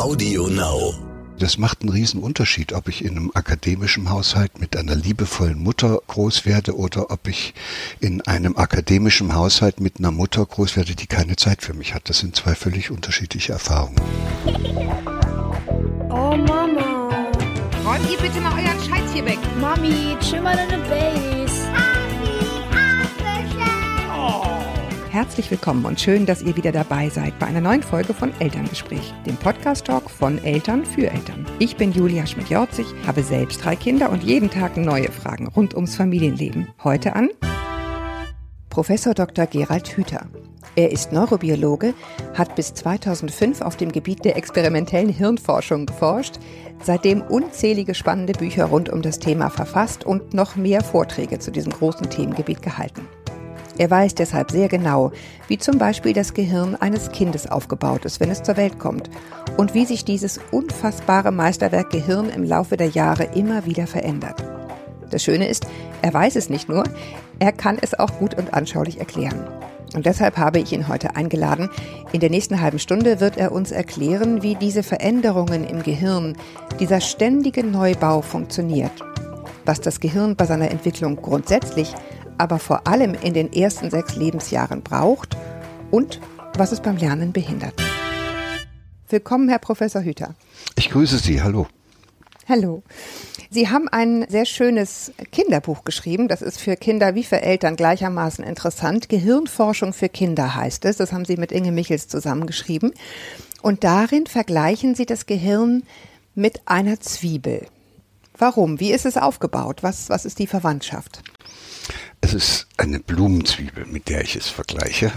Audio Now. Das macht einen riesen Unterschied, ob ich in einem akademischen Haushalt mit einer liebevollen Mutter groß werde oder ob ich in einem akademischen Haushalt mit einer Mutter groß werde, die keine Zeit für mich hat. Das sind zwei völlig unterschiedliche Erfahrungen. Oh Mama. Räumt ihr bitte mal euren Scheiß hier weg. Mami, chill mal deine Base. Herzlich willkommen und schön, dass ihr wieder dabei seid bei einer neuen Folge von Elterngespräch, dem Podcast-Talk von Eltern für Eltern. Ich bin Julia Schmidt-Jorzig, habe selbst drei Kinder und jeden Tag neue Fragen rund ums Familienleben. Heute an Professor Dr. Gerald Hüther. Er ist Neurobiologe, hat bis 2005 auf dem Gebiet der experimentellen Hirnforschung geforscht, seitdem unzählige spannende Bücher rund um das Thema verfasst und noch mehr Vorträge zu diesem großen Themengebiet gehalten. Er weiß deshalb sehr genau, wie zum Beispiel das Gehirn eines Kindes aufgebaut ist, wenn es zur Welt kommt und wie sich dieses unfassbare Meisterwerk Gehirn im Laufe der Jahre immer wieder verändert. Das Schöne ist, er weiß es nicht nur, er kann es auch gut und anschaulich erklären. Und deshalb habe ich ihn heute eingeladen. In der nächsten halben Stunde wird er uns erklären, wie diese Veränderungen im Gehirn, dieser ständige Neubau funktioniert, was das Gehirn bei seiner Entwicklung grundsätzlich aber vor allem in den ersten sechs Lebensjahren braucht und was es beim Lernen behindert. Willkommen, Herr Professor Hüter. Ich grüße Sie, hallo. Hallo. Sie haben ein sehr schönes Kinderbuch geschrieben. Das ist für Kinder wie für Eltern gleichermaßen interessant. Gehirnforschung für Kinder heißt es. Das haben Sie mit Inge Michels zusammengeschrieben. Und darin vergleichen Sie das Gehirn mit einer Zwiebel. Warum? Wie ist es aufgebaut? Was, was ist die Verwandtschaft? Es ist eine Blumenzwiebel, mit der ich es vergleiche.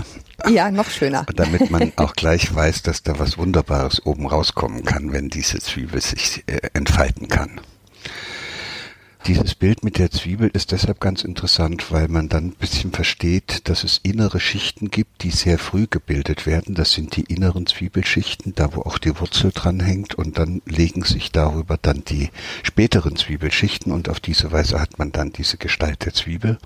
Ja, noch schöner. Damit man auch gleich weiß, dass da was Wunderbares oben rauskommen kann, wenn diese Zwiebel sich äh, entfalten kann. Dieses Bild mit der Zwiebel ist deshalb ganz interessant, weil man dann ein bisschen versteht, dass es innere Schichten gibt, die sehr früh gebildet werden. Das sind die inneren Zwiebelschichten, da wo auch die Wurzel dran hängt und dann legen sich darüber dann die späteren Zwiebelschichten und auf diese Weise hat man dann diese Gestalt der Zwiebel.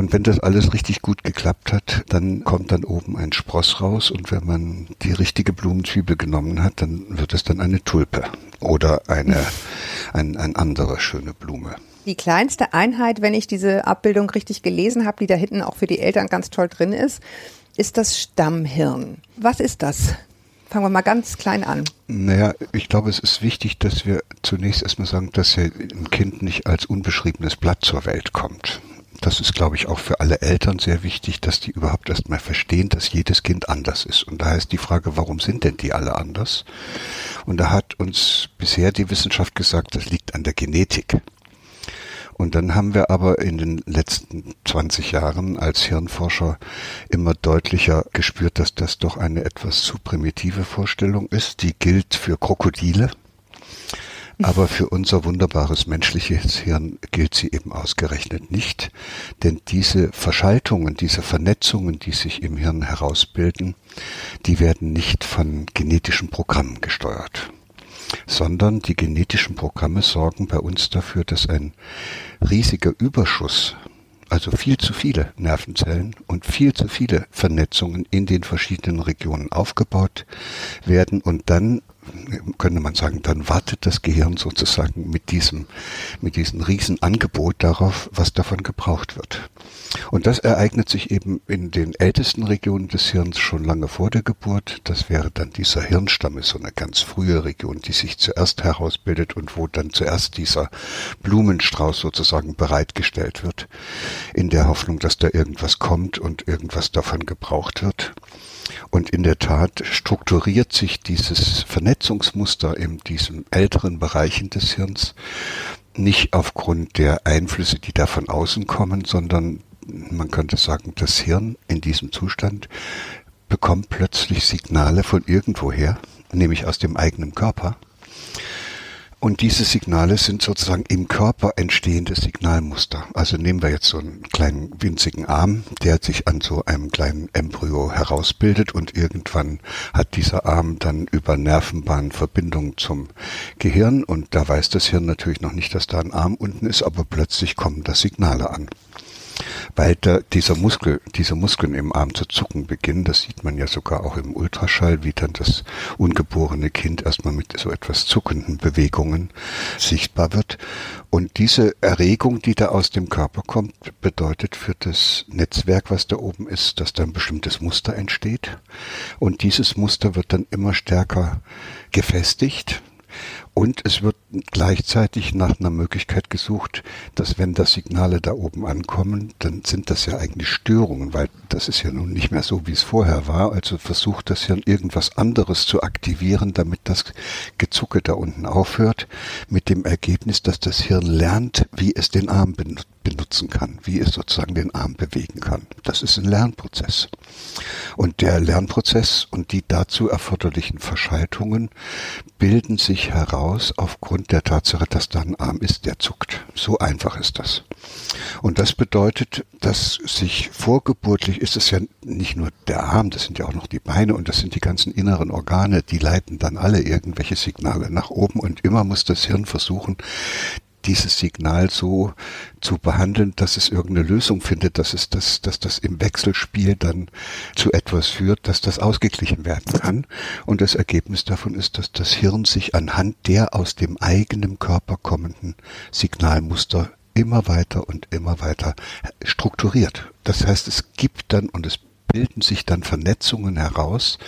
Und wenn das alles richtig gut geklappt hat, dann kommt dann oben ein Spross raus und wenn man die richtige Blumenzwiebel genommen hat, dann wird es dann eine Tulpe oder eine, ein, ein andere schöne Blume. Die kleinste Einheit, wenn ich diese Abbildung richtig gelesen habe, die da hinten auch für die Eltern ganz toll drin ist, ist das Stammhirn. Was ist das? Fangen wir mal ganz klein an. Naja, ich glaube, es ist wichtig, dass wir zunächst erstmal sagen, dass ja ein Kind nicht als unbeschriebenes Blatt zur Welt kommt. Das ist, glaube ich, auch für alle Eltern sehr wichtig, dass die überhaupt erstmal verstehen, dass jedes Kind anders ist. Und da ist die Frage, warum sind denn die alle anders? Und da hat uns bisher die Wissenschaft gesagt, das liegt an der Genetik. Und dann haben wir aber in den letzten 20 Jahren als Hirnforscher immer deutlicher gespürt, dass das doch eine etwas zu primitive Vorstellung ist. Die gilt für Krokodile. Aber für unser wunderbares menschliches Hirn gilt sie eben ausgerechnet nicht, denn diese Verschaltungen, diese Vernetzungen, die sich im Hirn herausbilden, die werden nicht von genetischen Programmen gesteuert, sondern die genetischen Programme sorgen bei uns dafür, dass ein riesiger Überschuss also viel zu viele Nervenzellen und viel zu viele Vernetzungen in den verschiedenen Regionen aufgebaut werden und dann könnte man sagen, dann wartet das Gehirn sozusagen mit diesem, mit diesem Riesenangebot darauf, was davon gebraucht wird. Und das ereignet sich eben in den ältesten Regionen des Hirns schon lange vor der Geburt. Das wäre dann dieser Hirnstamm, so eine ganz frühe Region, die sich zuerst herausbildet und wo dann zuerst dieser Blumenstrauß sozusagen bereitgestellt wird, in der Hoffnung, dass da irgendwas kommt und irgendwas davon gebraucht wird. Und in der Tat strukturiert sich dieses Vernetzungsmuster in diesen älteren Bereichen des Hirns. Nicht aufgrund der Einflüsse, die da von außen kommen, sondern man könnte sagen, das Hirn in diesem Zustand bekommt plötzlich Signale von irgendwoher, nämlich aus dem eigenen Körper und diese Signale sind sozusagen im Körper entstehende Signalmuster. Also nehmen wir jetzt so einen kleinen winzigen Arm, der sich an so einem kleinen Embryo herausbildet und irgendwann hat dieser Arm dann über Nervenbahnen Verbindung zum Gehirn und da weiß das Hirn natürlich noch nicht, dass da ein Arm unten ist, aber plötzlich kommen da Signale an. Weil da dieser Muskel, diese Muskeln im Arm zu zucken beginnen. Das sieht man ja sogar auch im Ultraschall, wie dann das ungeborene Kind erstmal mit so etwas zuckenden Bewegungen sichtbar wird. Und diese Erregung, die da aus dem Körper kommt, bedeutet für das Netzwerk, was da oben ist, dass da ein bestimmtes Muster entsteht. Und dieses Muster wird dann immer stärker gefestigt und es wird gleichzeitig nach einer Möglichkeit gesucht, dass wenn da Signale da oben ankommen, dann sind das ja eigentlich Störungen, weil das ist ja nun nicht mehr so, wie es vorher war. Also versucht das Hirn irgendwas anderes zu aktivieren, damit das Gezucke da unten aufhört, mit dem Ergebnis, dass das Hirn lernt, wie es den Arm benutzt benutzen kann, wie es sozusagen den Arm bewegen kann. Das ist ein Lernprozess. Und der Lernprozess und die dazu erforderlichen Verschaltungen bilden sich heraus aufgrund der Tatsache, dass da ein Arm ist, der zuckt. So einfach ist das. Und das bedeutet, dass sich vorgeburtlich ist es ja nicht nur der Arm, das sind ja auch noch die Beine und das sind die ganzen inneren Organe, die leiten dann alle irgendwelche Signale nach oben und immer muss das Hirn versuchen, dieses Signal so zu behandeln, dass es irgendeine Lösung findet, dass es das, dass das im Wechselspiel dann zu etwas führt, dass das ausgeglichen werden kann. Und das Ergebnis davon ist, dass das Hirn sich anhand der aus dem eigenen Körper kommenden Signalmuster immer weiter und immer weiter strukturiert. Das heißt, es gibt dann und es bilden sich dann Vernetzungen heraus,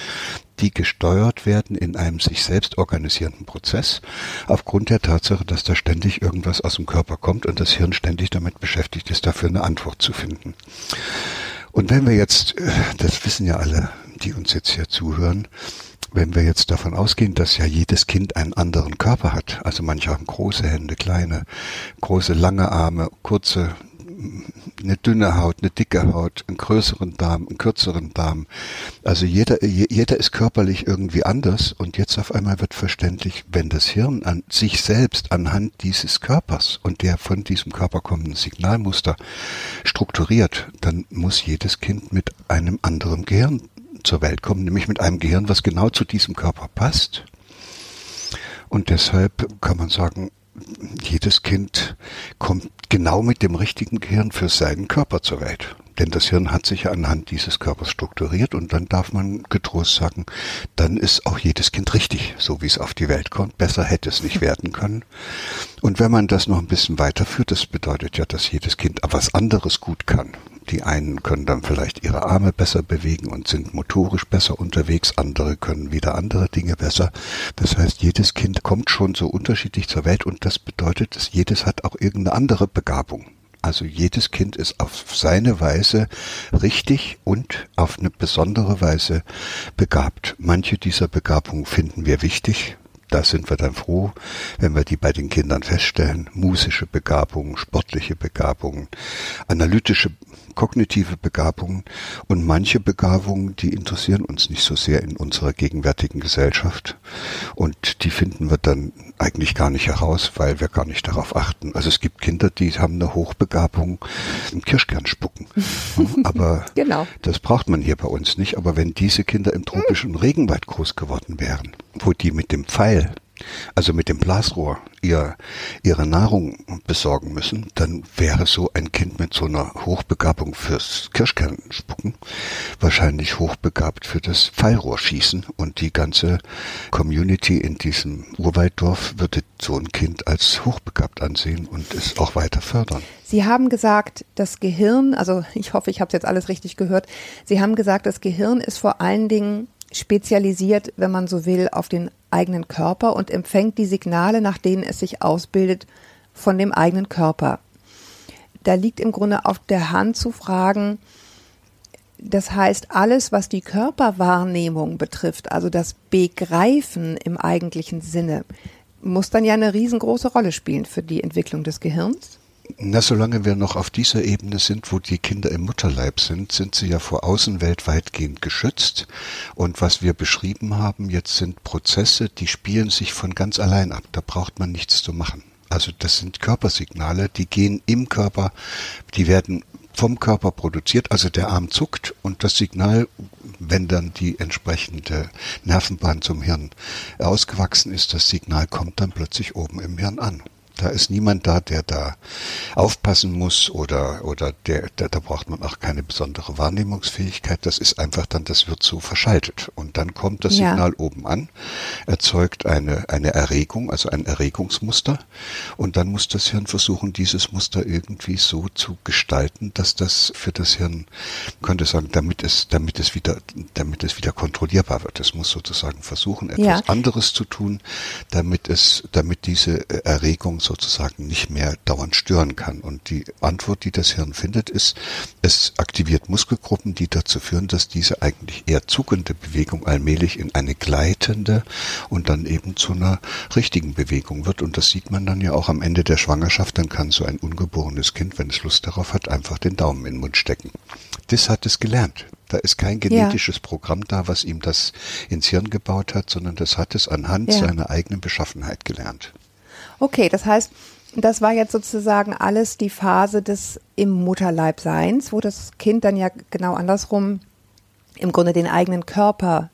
die gesteuert werden in einem sich selbst organisierenden Prozess, aufgrund der Tatsache, dass da ständig irgendwas aus dem Körper kommt und das Hirn ständig damit beschäftigt ist, dafür eine Antwort zu finden. Und wenn wir jetzt, äh, das wissen ja alle, die uns jetzt hier zuhören, wenn wir jetzt davon ausgehen, dass ja jedes Kind einen anderen Körper hat, also manche haben große Hände, kleine, große, lange Arme, kurze, eine dünne Haut, eine dicke Haut, einen größeren Darm, einen kürzeren Darm. Also jeder, jeder ist körperlich irgendwie anders und jetzt auf einmal wird verständlich, wenn das Hirn an sich selbst anhand dieses Körpers und der von diesem Körper kommenden Signalmuster strukturiert, dann muss jedes Kind mit einem anderen Gehirn zur Welt kommen, nämlich mit einem Gehirn, was genau zu diesem Körper passt. Und deshalb kann man sagen, jedes Kind kommt genau mit dem richtigen Gehirn für seinen Körper zur Welt. Denn das Hirn hat sich ja anhand dieses Körpers strukturiert und dann darf man getrost sagen, dann ist auch jedes Kind richtig, so wie es auf die Welt kommt. Besser hätte es nicht werden können. Und wenn man das noch ein bisschen weiterführt, das bedeutet ja, dass jedes Kind was anderes gut kann. Die einen können dann vielleicht ihre Arme besser bewegen und sind motorisch besser unterwegs, andere können wieder andere Dinge besser. Das heißt, jedes Kind kommt schon so unterschiedlich zur Welt und das bedeutet, dass jedes hat auch irgendeine andere Begabung. Also jedes Kind ist auf seine Weise richtig und auf eine besondere Weise begabt. Manche dieser Begabungen finden wir wichtig, da sind wir dann froh, wenn wir die bei den Kindern feststellen. Musische Begabungen, sportliche Begabungen, analytische, kognitive Begabungen und manche Begabungen, die interessieren uns nicht so sehr in unserer gegenwärtigen Gesellschaft. Und die finden wir dann eigentlich gar nicht heraus, weil wir gar nicht darauf achten. Also es gibt Kinder, die haben eine Hochbegabung im Kirschkern spucken. Aber genau. das braucht man hier bei uns nicht. Aber wenn diese Kinder im tropischen Regenwald groß geworden wären, wo die mit dem Pfeil also mit dem Blasrohr ihr, ihre Nahrung besorgen müssen, dann wäre so ein Kind mit so einer Hochbegabung fürs Kirschkernspucken wahrscheinlich hochbegabt für das Pfeilrohrschießen und die ganze Community in diesem Urwalddorf würde so ein Kind als hochbegabt ansehen und es auch weiter fördern. Sie haben gesagt, das Gehirn, also ich hoffe, ich habe jetzt alles richtig gehört, Sie haben gesagt, das Gehirn ist vor allen Dingen spezialisiert, wenn man so will, auf den eigenen Körper und empfängt die Signale, nach denen es sich ausbildet, von dem eigenen Körper. Da liegt im Grunde auf der Hand zu fragen, das heißt, alles, was die Körperwahrnehmung betrifft, also das Begreifen im eigentlichen Sinne, muss dann ja eine riesengroße Rolle spielen für die Entwicklung des Gehirns? Na, solange wir noch auf dieser Ebene sind, wo die Kinder im Mutterleib sind, sind sie ja vor Außenwelt weitgehend geschützt. Und was wir beschrieben haben, jetzt sind Prozesse, die spielen sich von ganz allein ab. Da braucht man nichts zu machen. Also das sind Körpersignale, die gehen im Körper, die werden vom Körper produziert, also der Arm zuckt und das Signal, wenn dann die entsprechende Nervenbahn zum Hirn ausgewachsen ist, das Signal kommt dann plötzlich oben im Hirn an. Da ist niemand da, der da aufpassen muss oder, oder der, der, da braucht man auch keine besondere Wahrnehmungsfähigkeit. Das ist einfach dann, das wird so verschaltet. Und dann kommt das Ja. Signal oben an, erzeugt eine, eine Erregung, also ein Erregungsmuster. Und dann muss das Hirn versuchen, dieses Muster irgendwie so zu gestalten, dass das für das Hirn, man könnte sagen, damit es, damit es wieder, damit es wieder kontrollierbar wird. Es muss sozusagen versuchen, etwas Ja. anderes zu tun, damit es, damit diese Erregung sozusagen nicht mehr dauernd stören kann. Und die Antwort, die das Hirn findet, ist, es aktiviert Muskelgruppen, die dazu führen, dass diese eigentlich eher zuckende Bewegung allmählich in eine gleitende und dann eben zu einer richtigen Bewegung wird. Und das sieht man dann ja auch am Ende der Schwangerschaft. Dann kann so ein ungeborenes Kind, wenn es Lust darauf hat, einfach den Daumen in den Mund stecken. Das hat es gelernt. Da ist kein genetisches Programm da, was ihm das ins Hirn gebaut hat, sondern das hat es anhand Ja. seiner eigenen Beschaffenheit gelernt. Okay, das heißt, das war jetzt sozusagen alles die Phase des im Mutterleibseins, wo das Kind dann ja genau andersrum im Grunde den eigenen Körper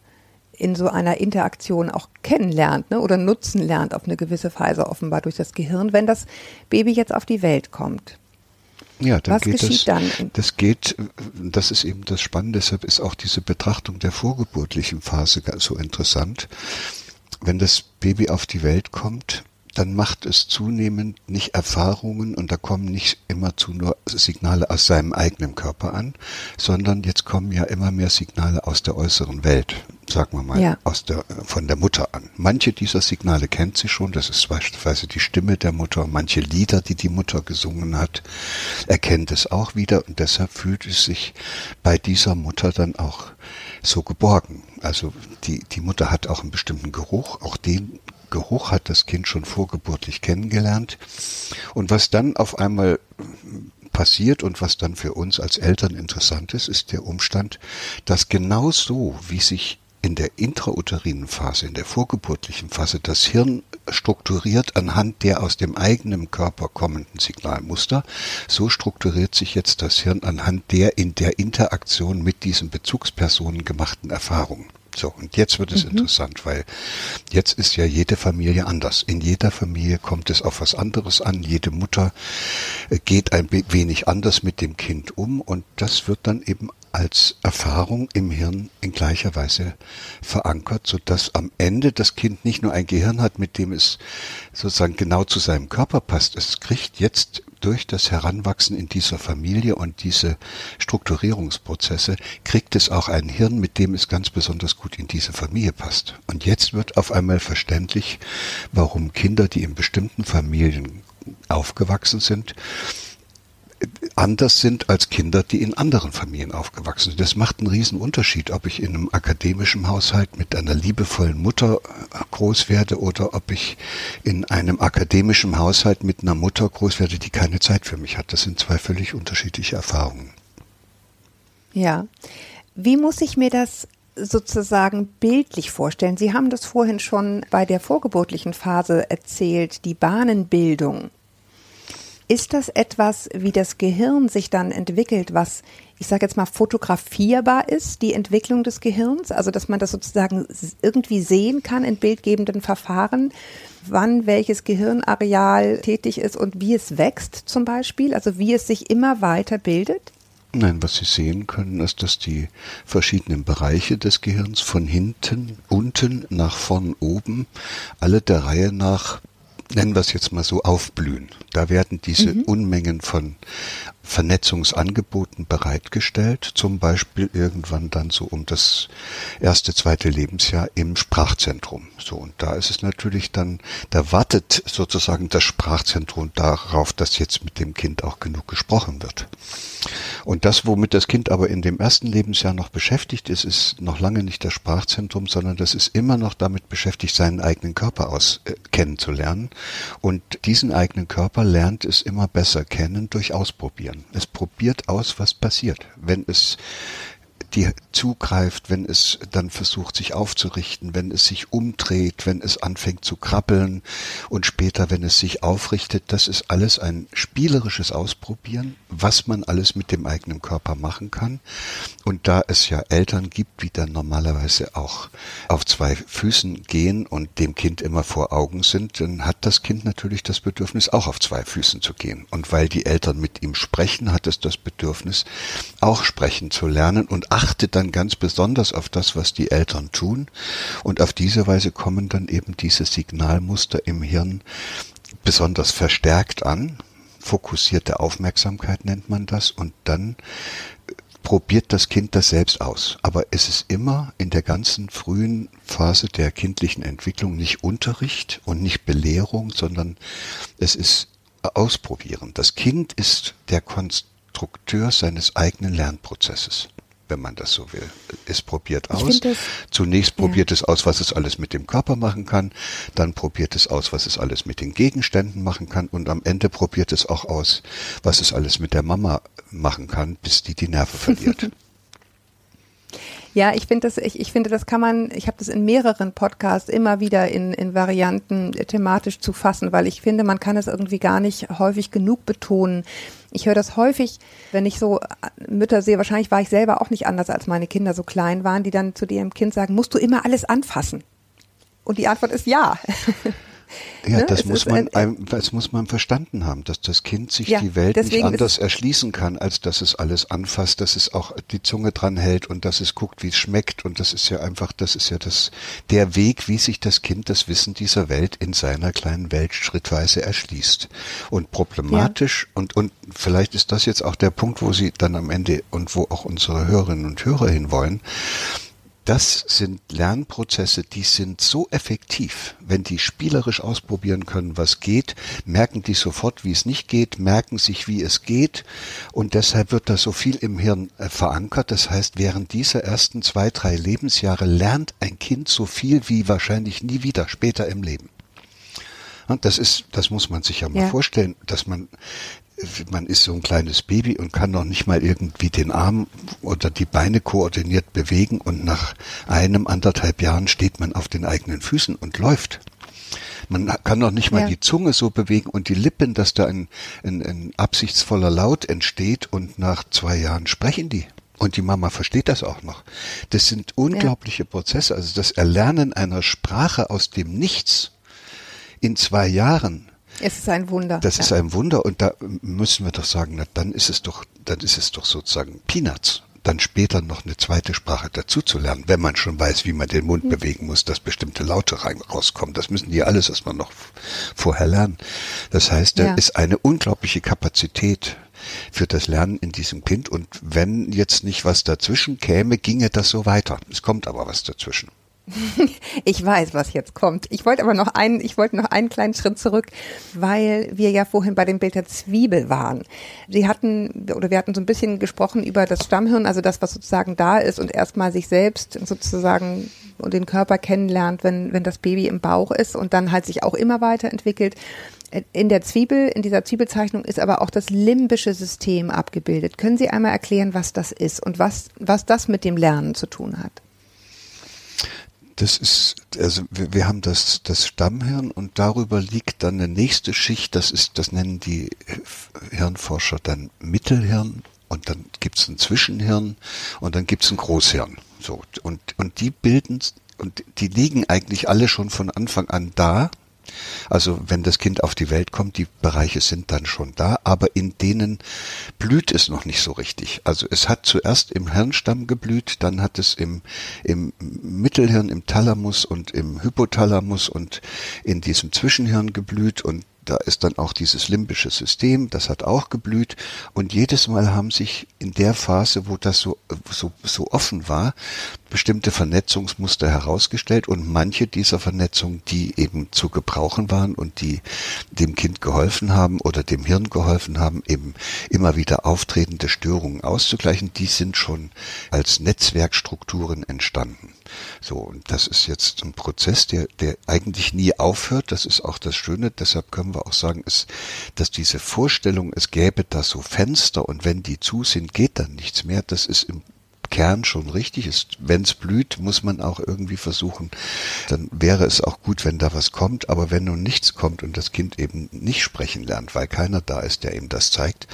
in so einer Interaktion auch kennenlernt ne, oder nutzen lernt auf eine gewisse Weise offenbar durch das Gehirn, wenn das Baby jetzt auf die Welt kommt. Ja, dann Was geht geschieht das, dann? das geht, das ist eben das Spannende, deshalb ist auch diese Betrachtung der vorgeburtlichen Phase so interessant. Wenn das Baby auf die Welt kommt, dann macht es zunehmend nicht Erfahrungen und da kommen nicht immerzu nur Signale aus seinem eigenen Körper an, sondern jetzt kommen ja immer mehr Signale aus der äußeren Welt, sagen wir mal, Ja. aus der, von der Mutter an. Manche dieser Signale kennt sie schon, das ist beispielsweise die Stimme der Mutter, manche Lieder, die die Mutter gesungen hat, erkennt es auch wieder und deshalb fühlt es sich bei dieser Mutter dann auch so geborgen. Also die, die Mutter hat auch einen bestimmten Geruch, auch den Geruch hat das Kind schon vorgeburtlich kennengelernt. Und was dann auf einmal passiert und was dann für uns als Eltern interessant ist, ist der Umstand, dass genau so, wie sich in der intrauterinen Phase, in der vorgeburtlichen Phase, das Hirn strukturiert anhand der aus dem eigenen Körper kommenden Signalmuster, so strukturiert sich jetzt das Hirn anhand der in der Interaktion mit diesen Bezugspersonen gemachten Erfahrungen. So, und jetzt wird es interessant, weil jetzt ist ja jede Familie anders. In jeder Familie kommt es auf was anderes an. Jede Mutter äh, geht ein we- wenig anders mit dem Kind um und das wird dann eben als Erfahrung im Hirn in gleicher Weise verankert, sodass am Ende das Kind nicht nur ein Gehirn hat, mit dem es sozusagen genau zu seinem Körper passt. Es kriegt jetzt durch das Heranwachsen in dieser Familie und diese Strukturierungsprozesse kriegt es auch ein Hirn, mit dem es ganz besonders gut in diese Familie passt. Und jetzt wird auf einmal verständlich, warum Kinder, die in bestimmten Familien aufgewachsen sind, anders sind als Kinder, die in anderen Familien aufgewachsen sind. Das macht einen riesen Unterschied, ob ich in einem akademischen Haushalt mit einer liebevollen Mutter äh, groß werde oder ob ich in einem akademischen Haushalt mit einer Mutter groß werde, die keine Zeit für mich hat. Das sind zwei völlig unterschiedliche Erfahrungen. Ja. Wie muss ich mir das sozusagen bildlich vorstellen? Sie haben das vorhin schon bei der vorgeburtlichen Phase erzählt, die Bahnenbildung. Ist das etwas, wie das Gehirn sich dann entwickelt, was, ich sage jetzt mal, fotografierbar ist, die Entwicklung des Gehirns? Also, dass man das sozusagen irgendwie sehen kann in bildgebenden Verfahren, wann welches Gehirnareal tätig ist und wie es wächst zum Beispiel, also wie es sich immer weiter bildet? Nein, was Sie sehen können, ist, dass die verschiedenen Bereiche des Gehirns von hinten, unten nach vorn, oben, alle der Reihe nach, nennen wir es jetzt mal so, aufblühen. Da werden diese Unmengen von Vernetzungsangeboten bereitgestellt, zum Beispiel irgendwann dann so um das erste, zweite Lebensjahr im Sprachzentrum. So, und da ist es natürlich dann, da wartet sozusagen das Sprachzentrum darauf, dass jetzt mit dem Kind auch genug gesprochen wird. Und das, womit das Kind aber in dem ersten Lebensjahr noch beschäftigt ist, ist noch lange nicht das Sprachzentrum, sondern das ist immer noch damit beschäftigt, seinen eigenen Körper aus äh, kennenzulernen. Und diesen eigenen Körper lernt es immer besser kennen durch Ausprobieren. Es probiert aus, was passiert. Wenn es die zugreift, wenn es dann versucht, sich aufzurichten, wenn es sich umdreht, wenn es anfängt zu krabbeln und später, wenn es sich aufrichtet. Das ist alles ein spielerisches Ausprobieren, was man alles mit dem eigenen Körper machen kann. Und da es ja Eltern gibt, die dann normalerweise auch auf zwei Füßen gehen und dem Kind immer vor Augen sind, dann hat das Kind natürlich das Bedürfnis, auch auf zwei Füßen zu gehen. Und weil die Eltern mit ihm sprechen, hat es das Bedürfnis, auch sprechen zu lernen und achtet dann ganz besonders auf das, was die Eltern tun. Und auf diese Weise kommen dann eben diese Signalmuster im Hirn besonders verstärkt an. Fokussierte Aufmerksamkeit nennt man das. Und dann probiert das Kind das selbst aus. Aber es ist immer in der ganzen frühen Phase der kindlichen Entwicklung nicht Unterricht und nicht Belehrung, sondern es ist Ausprobieren. Das Kind ist der Konstrukteur seines eigenen Lernprozesses wenn man das so will. Es probiert aus. Zunächst probiert ja. es aus, was es alles mit dem Körper machen kann. Dann probiert es aus, was es alles mit den Gegenständen machen kann. Und am Ende probiert es auch aus, was es alles mit der Mama machen kann, bis die die Nerven verliert. Ja, ich finde das, ich, ich finde, das kann man, ich habe das in mehreren Podcasts immer wieder in, in Varianten thematisch zu fassen, weil ich finde, man kann es irgendwie gar nicht häufig genug betonen. Ich höre das häufig, wenn ich so Mütter sehe, wahrscheinlich war ich selber auch nicht anders, als meine Kinder so klein waren, die dann zu ihrem Kind sagen, musst du immer alles anfassen? Und die Antwort ist ja. Ja, ne? das muss man, ein, das muss man verstanden haben, dass das Kind sich ja, die Welt nicht anders erschließen kann, als dass es alles anfasst, dass es auch die Zunge dran hält und dass es guckt, wie es schmeckt. Und das ist ja einfach, das ist ja das, der Weg, wie sich das Kind das Wissen dieser Welt in seiner kleinen Welt schrittweise erschließt. Und problematisch ja. und, und vielleicht ist das jetzt auch der Punkt, wo Sie dann am Ende und wo auch unsere Hörerinnen und Hörer hinwollen das sind Lernprozesse, die sind so effektiv. Wenn die spielerisch ausprobieren können, was geht, merken die sofort, wie es nicht geht, merken sich, wie es geht. Und deshalb wird da so viel im Hirn äh, verankert. Das heißt, während dieser ersten zwei, drei Lebensjahre lernt ein Kind so viel wie wahrscheinlich nie wieder später im Leben. Und das ist, das muss man sich ja mal ja. vorstellen, dass man man ist so ein kleines Baby und kann noch nicht mal irgendwie den Arm oder die Beine koordiniert bewegen und nach einem, anderthalb Jahren steht man auf den eigenen Füßen und läuft. Man kann noch nicht mal ja. die Zunge so bewegen und die Lippen, dass da ein, ein, ein absichtsvoller Laut entsteht und nach zwei Jahren sprechen die. Und die Mama versteht das auch noch. Das sind unglaubliche ja. Prozesse. Also das Erlernen einer Sprache aus dem Nichts in zwei Jahren es ist ein Wunder. Das ja. ist ein Wunder und da müssen wir doch sagen, na, dann ist es doch, dann ist es doch sozusagen Peanuts dann später noch eine zweite Sprache dazu zu lernen, wenn man schon weiß, wie man den Mund mhm. bewegen muss, dass bestimmte Laute rein, rauskommen. Das müssen die alles erstmal noch vorher lernen. Das heißt, da ja. ist eine unglaubliche Kapazität für das Lernen in diesem Kind und wenn jetzt nicht was dazwischen käme, ginge das so weiter. Es kommt aber was dazwischen. Ich weiß, was jetzt kommt. Ich wollte aber noch einen, ich wollte noch einen kleinen Schritt zurück, weil wir ja vorhin bei dem Bild der Zwiebel waren. Sie hatten, oder wir hatten so ein bisschen gesprochen über das Stammhirn, also das, was sozusagen da ist und erstmal sich selbst sozusagen und den Körper kennenlernt, wenn, wenn das Baby im Bauch ist und dann halt sich auch immer weiterentwickelt. In der Zwiebel, in dieser Zwiebelzeichnung ist aber auch das limbische System abgebildet. Können Sie einmal erklären, was das ist und was, was das mit dem Lernen zu tun hat? Das ist, also wir, wir, haben das, das Stammhirn und darüber liegt dann eine nächste Schicht, das ist, das nennen die Hirnforscher dann Mittelhirn und dann gibt's ein Zwischenhirn und dann gibt's ein Großhirn. So, und, und die bilden, und die liegen eigentlich alle schon von Anfang an da, also wenn das Kind auf die Welt kommt, die Bereiche sind dann schon da, aber in denen blüht es noch nicht so richtig. Also es hat zuerst im Hirnstamm geblüht, dann hat es im, im Mittelhirn, im Thalamus und im Hypothalamus und in diesem Zwischenhirn geblüht und da ist dann auch dieses limbische System, das hat auch geblüht und jedes Mal haben sich in der Phase, wo das so, so, so offen war, bestimmte Vernetzungsmuster herausgestellt und manche dieser Vernetzungen, die eben zu gebrauchen waren und die dem Kind geholfen haben oder dem Hirn geholfen haben, eben immer wieder auftretende Störungen auszugleichen, die sind schon als Netzwerkstrukturen entstanden. So, und das ist jetzt ein Prozess, der, der eigentlich nie aufhört. Das ist auch das Schöne. Deshalb können wir auch sagen, ist, dass diese Vorstellung, es gäbe da so Fenster und wenn die zu sind, geht dann nichts mehr. Das ist im Kern schon richtig ist. Wenn es blüht, muss man auch irgendwie versuchen. Dann wäre es auch gut, wenn da was kommt. Aber wenn nun nichts kommt und das Kind eben nicht sprechen lernt, weil keiner da ist, der ihm das zeigt,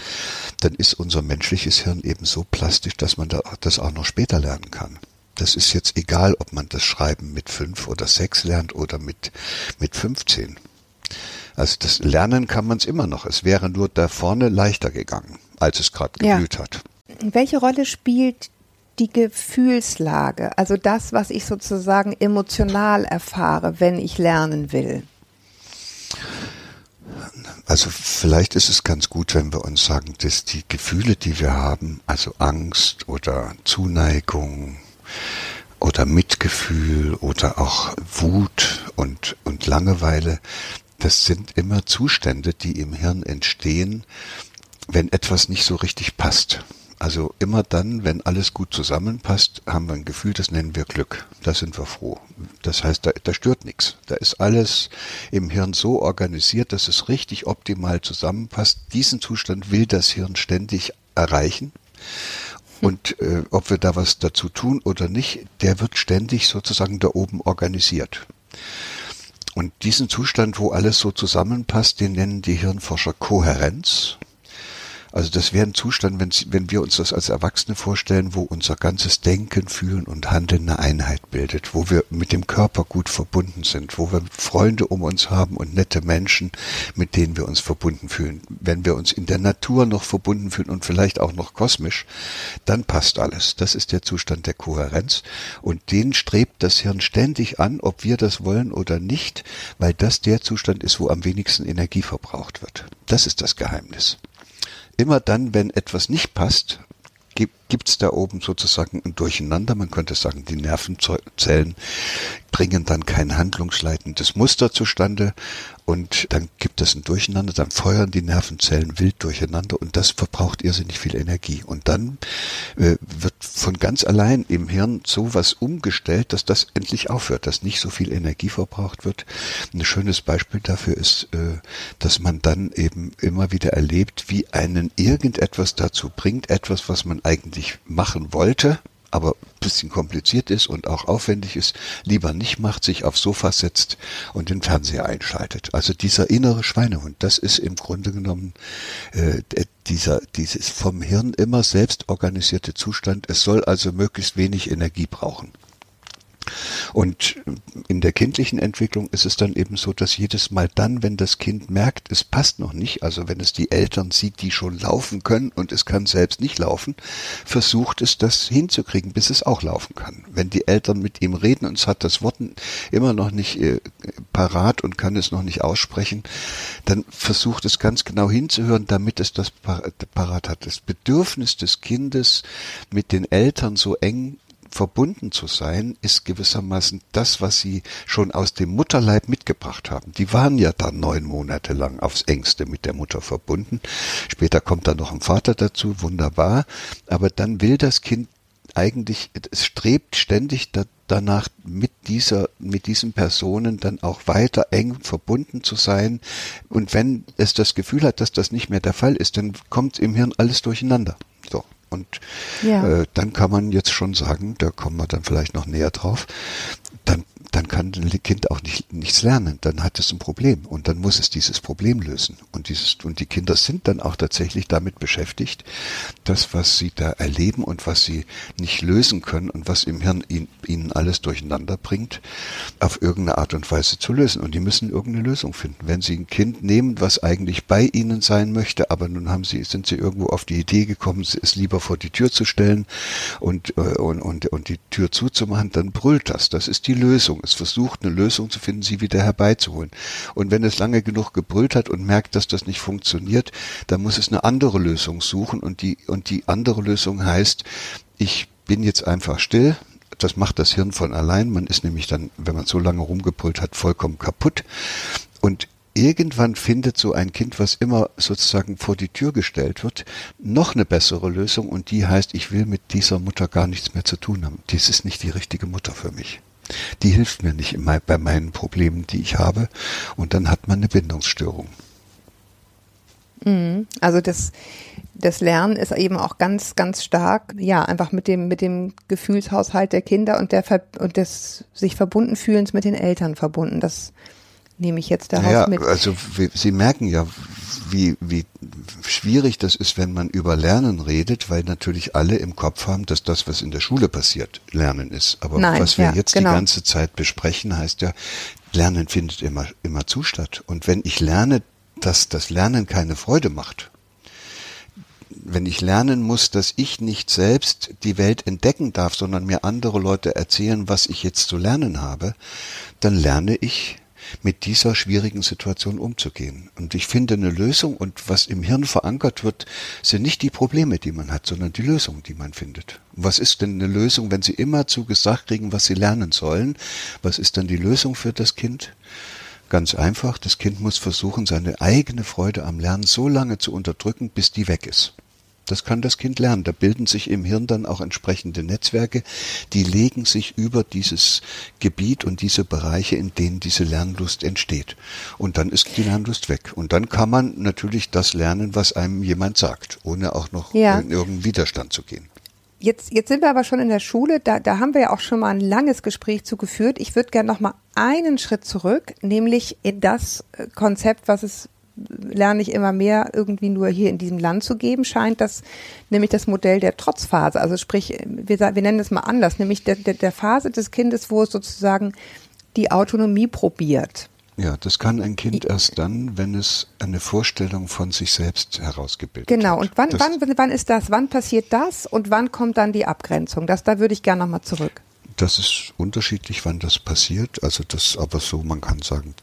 dann ist unser menschliches Hirn eben so plastisch, dass man das auch noch später lernen kann. Das ist jetzt egal, ob man das Schreiben mit fünf oder sechs lernt oder mit, mit 15. Also das Lernen kann man es immer noch. Es wäre nur da vorne leichter gegangen, als es gerade geblüht ja. hat. Welche Rolle spielt die Gefühlslage, also das, was ich sozusagen emotional erfahre, wenn ich lernen will? Also vielleicht ist es ganz gut, wenn wir uns sagen, dass die Gefühle, die wir haben, also Angst oder Zuneigung oder Mitgefühl oder auch Wut und, und Langeweile, das sind immer Zustände, die im Hirn entstehen, wenn etwas nicht so richtig passt. Also immer dann, wenn alles gut zusammenpasst, haben wir ein Gefühl, das nennen wir Glück. Da sind wir froh. Das heißt, da, da stört nichts. Da ist alles im Hirn so organisiert, dass es richtig optimal zusammenpasst. Diesen Zustand will das Hirn ständig erreichen. Und äh, ob wir da was dazu tun oder nicht, der wird ständig sozusagen da oben organisiert. Und diesen Zustand, wo alles so zusammenpasst, den nennen die Hirnforscher Kohärenz. Also das wäre ein Zustand, wenn, wir uns das als Erwachsene vorstellen, wo unser ganzes Denken, Fühlen und Handeln eine Einheit bildet, wo wir mit dem Körper gut verbunden sind, wo wir Freunde um uns haben und nette Menschen, mit denen wir uns verbunden fühlen. Wenn wir uns in der Natur noch verbunden fühlen und vielleicht auch noch kosmisch, dann passt alles. Das ist der Zustand der Kohärenz und den strebt das Hirn ständig an, ob wir das wollen oder nicht, weil das der Zustand ist, wo am wenigsten Energie verbraucht wird. Das ist das Geheimnis immer dann, wenn etwas nicht passt, gibt es da oben sozusagen ein Durcheinander. Man könnte sagen, die Nervenzellen bringen dann kein handlungsleitendes Muster zustande und dann gibt es ein Durcheinander, dann feuern die Nervenzellen wild durcheinander und das verbraucht irrsinnig viel Energie. Und dann äh, wird von ganz allein im Hirn so was umgestellt, dass das endlich aufhört, dass nicht so viel Energie verbraucht wird. Ein schönes Beispiel dafür ist, äh, dass man dann eben immer wieder erlebt, wie einen irgendetwas dazu bringt, etwas, was man eigentlich machen wollte, aber ein bisschen kompliziert ist und auch aufwendig ist, lieber nicht macht, sich aufs Sofa setzt und den Fernseher einschaltet. Also dieser innere Schweinehund, das ist im Grunde genommen äh, dieser dieses vom Hirn immer selbst organisierte Zustand. Es soll also möglichst wenig Energie brauchen. Und in der kindlichen Entwicklung ist es dann eben so, dass jedes Mal dann, wenn das Kind merkt, es passt noch nicht, also wenn es die Eltern sieht, die schon laufen können und es kann selbst nicht laufen, versucht es das hinzukriegen, bis es auch laufen kann. Wenn die Eltern mit ihm reden und es hat das Wort immer noch nicht äh, parat und kann es noch nicht aussprechen, dann versucht es ganz genau hinzuhören, damit es das parat hat. Das Bedürfnis des Kindes mit den Eltern so eng verbunden zu sein, ist gewissermaßen das, was sie schon aus dem Mutterleib mitgebracht haben. Die waren ja dann neun Monate lang aufs engste mit der Mutter verbunden. Später kommt dann noch ein Vater dazu, wunderbar. Aber dann will das Kind eigentlich, es strebt ständig da, danach mit dieser, mit diesen Personen dann auch weiter eng verbunden zu sein. Und wenn es das Gefühl hat, dass das nicht mehr der Fall ist, dann kommt im Hirn alles durcheinander. Und ja. äh, dann kann man jetzt schon sagen, da kommen wir dann vielleicht noch näher drauf, dann kann ein Kind auch nicht, nichts lernen. Dann hat es ein Problem und dann muss es dieses Problem lösen. Und dieses, und die Kinder sind dann auch tatsächlich damit beschäftigt, das, was sie da erleben und was sie nicht lösen können und was im Hirn ihn, ihnen alles durcheinander bringt, auf irgendeine Art und Weise zu lösen. Und die müssen irgendeine Lösung finden. Wenn sie ein Kind nehmen, was eigentlich bei ihnen sein möchte, aber nun haben sie, sind sie irgendwo auf die Idee gekommen, es lieber vor die Tür zu stellen und, äh, und, und, und die Tür zuzumachen, dann brüllt das. Das ist die Lösung. Es versucht, eine Lösung zu finden, sie wieder herbeizuholen. Und wenn es lange genug gebrüllt hat und merkt, dass das nicht funktioniert, dann muss es eine andere Lösung suchen. Und die, und die andere Lösung heißt, ich bin jetzt einfach still, das macht das Hirn von allein. Man ist nämlich dann, wenn man so lange rumgebrüllt hat, vollkommen kaputt. Und irgendwann findet so ein Kind, was immer sozusagen vor die Tür gestellt wird, noch eine bessere Lösung und die heißt, ich will mit dieser Mutter gar nichts mehr zu tun haben. Dies ist nicht die richtige Mutter für mich die hilft mir nicht immer bei meinen Problemen, die ich habe. Und dann hat man eine Bindungsstörung. Mhm. Also das das Lernen ist eben auch ganz, ganz stark, ja, einfach mit dem, mit dem Gefühlshaushalt der Kinder und der und des sich verbunden fühlens mit den Eltern verbunden. Das nehme ich jetzt daraus ja, mit. Also Sie merken ja, wie, wie schwierig das ist, wenn man über Lernen redet, weil natürlich alle im Kopf haben, dass das, was in der Schule passiert, Lernen ist. Aber Nein, was wir ja, jetzt genau. die ganze Zeit besprechen, heißt ja, Lernen findet immer, immer zu statt. Und wenn ich lerne, dass das Lernen keine Freude macht, wenn ich lernen muss, dass ich nicht selbst die Welt entdecken darf, sondern mir andere Leute erzählen, was ich jetzt zu lernen habe, dann lerne ich mit dieser schwierigen Situation umzugehen. Und ich finde eine Lösung und was im Hirn verankert wird, sind nicht die Probleme, die man hat, sondern die Lösungen, die man findet. Was ist denn eine Lösung, wenn Sie immer zu gesagt kriegen, was Sie lernen sollen? Was ist dann die Lösung für das Kind? Ganz einfach, das Kind muss versuchen, seine eigene Freude am Lernen so lange zu unterdrücken, bis die weg ist. Das kann das Kind lernen. Da bilden sich im Hirn dann auch entsprechende Netzwerke, die legen sich über dieses Gebiet und diese Bereiche, in denen diese Lernlust entsteht. Und dann ist die Lernlust weg. Und dann kann man natürlich das lernen, was einem jemand sagt, ohne auch noch Ja. in irgendeinen Widerstand zu gehen. Jetzt, jetzt sind wir aber schon in der Schule, da, da haben wir ja auch schon mal ein langes Gespräch zu geführt. Ich würde gerne noch mal einen Schritt zurück, nämlich in das äh, Konzept, was es lerne ich immer mehr irgendwie nur hier in diesem Land zu geben scheint, das nämlich das Modell der Trotzphase, also sprich, wir, wir nennen es mal anders, nämlich der, der, der Phase des Kindes, wo es sozusagen die Autonomie probiert. Ja, das kann ein Kind erst dann, wenn es eine Vorstellung von sich selbst herausgebildet Genau, hat. und wann, das, wann, wann ist das? Wann passiert das und wann kommt dann die Abgrenzung? Das, da würde ich gerne nochmal zurück. Das ist unterschiedlich, wann das passiert. Also das aber so, man kann sagen,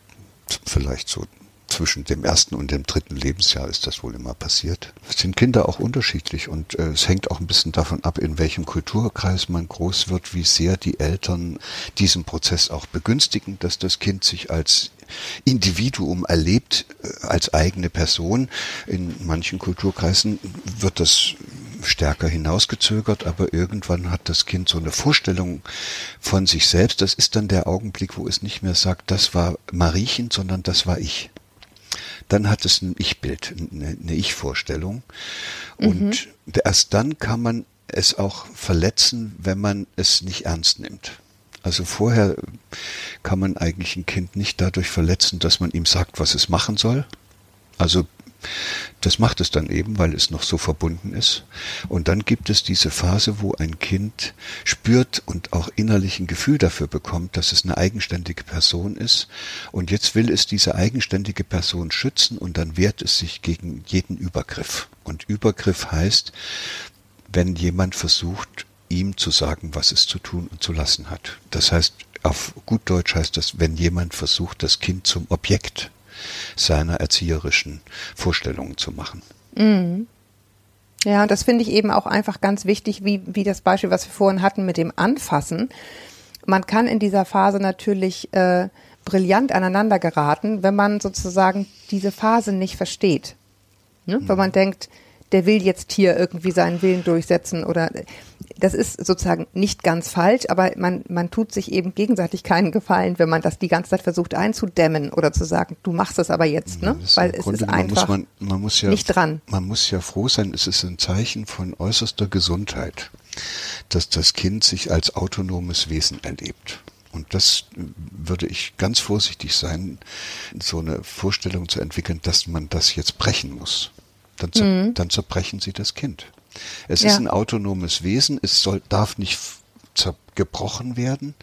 vielleicht so zwischen dem ersten und dem dritten Lebensjahr ist das wohl immer passiert. Es sind Kinder auch unterschiedlich und äh, es hängt auch ein bisschen davon ab, in welchem Kulturkreis man groß wird, wie sehr die Eltern diesen Prozess auch begünstigen, dass das Kind sich als Individuum erlebt, äh, als eigene Person. In manchen Kulturkreisen wird das stärker hinausgezögert, aber irgendwann hat das Kind so eine Vorstellung von sich selbst. Das ist dann der Augenblick, wo es nicht mehr sagt, das war Mariechen, sondern das war ich. Dann hat es ein Ich-Bild, eine, eine Ich-Vorstellung. Und erst dann kann man es auch verletzen, wenn man es nicht ernst nimmt. Also vorher kann man eigentlich ein Kind nicht dadurch verletzen, dass man ihm sagt, was es machen soll. Also das macht es dann eben, weil es noch so verbunden ist. Und dann gibt es diese Phase, wo ein Kind spürt und auch innerlich ein Gefühl dafür bekommt, dass es eine eigenständige Person ist. Und jetzt will es diese eigenständige Person schützen und dann wehrt es sich gegen jeden Übergriff. Und Übergriff heißt, wenn jemand versucht, ihm zu sagen, was es zu tun und zu lassen hat. Das heißt, auf gut Deutsch heißt das, wenn jemand versucht, das Kind zum Objekt seiner erzieherischen Vorstellungen zu machen. Ja, und das finde ich eben auch einfach ganz wichtig, wie, wie das Beispiel, was wir vorhin hatten mit dem Anfassen. Man kann in dieser Phase natürlich äh, brillant aneinander geraten, wenn man sozusagen diese Phase nicht versteht. Ne? Wenn man denkt, der will jetzt hier irgendwie seinen Willen durchsetzen oder das ist sozusagen nicht ganz falsch, aber man, man tut sich eben gegenseitig keinen Gefallen, wenn man das die ganze Zeit versucht einzudämmen oder zu sagen, du machst es aber jetzt, ne? Das ist Weil es Grunde ist einfach muss man, man muss ja, nicht dran. Man muss ja froh sein, es ist ein Zeichen von äußerster Gesundheit, dass das Kind sich als autonomes Wesen erlebt. Und das äh, würde ich ganz vorsichtig sein, so eine Vorstellung zu entwickeln, dass man das jetzt brechen muss. Dann, zer dann zerbrechen sie das Kind. Es Mhm. Ja. ist ein autonomes Wesen, es soll, darf nicht gebrochen werden,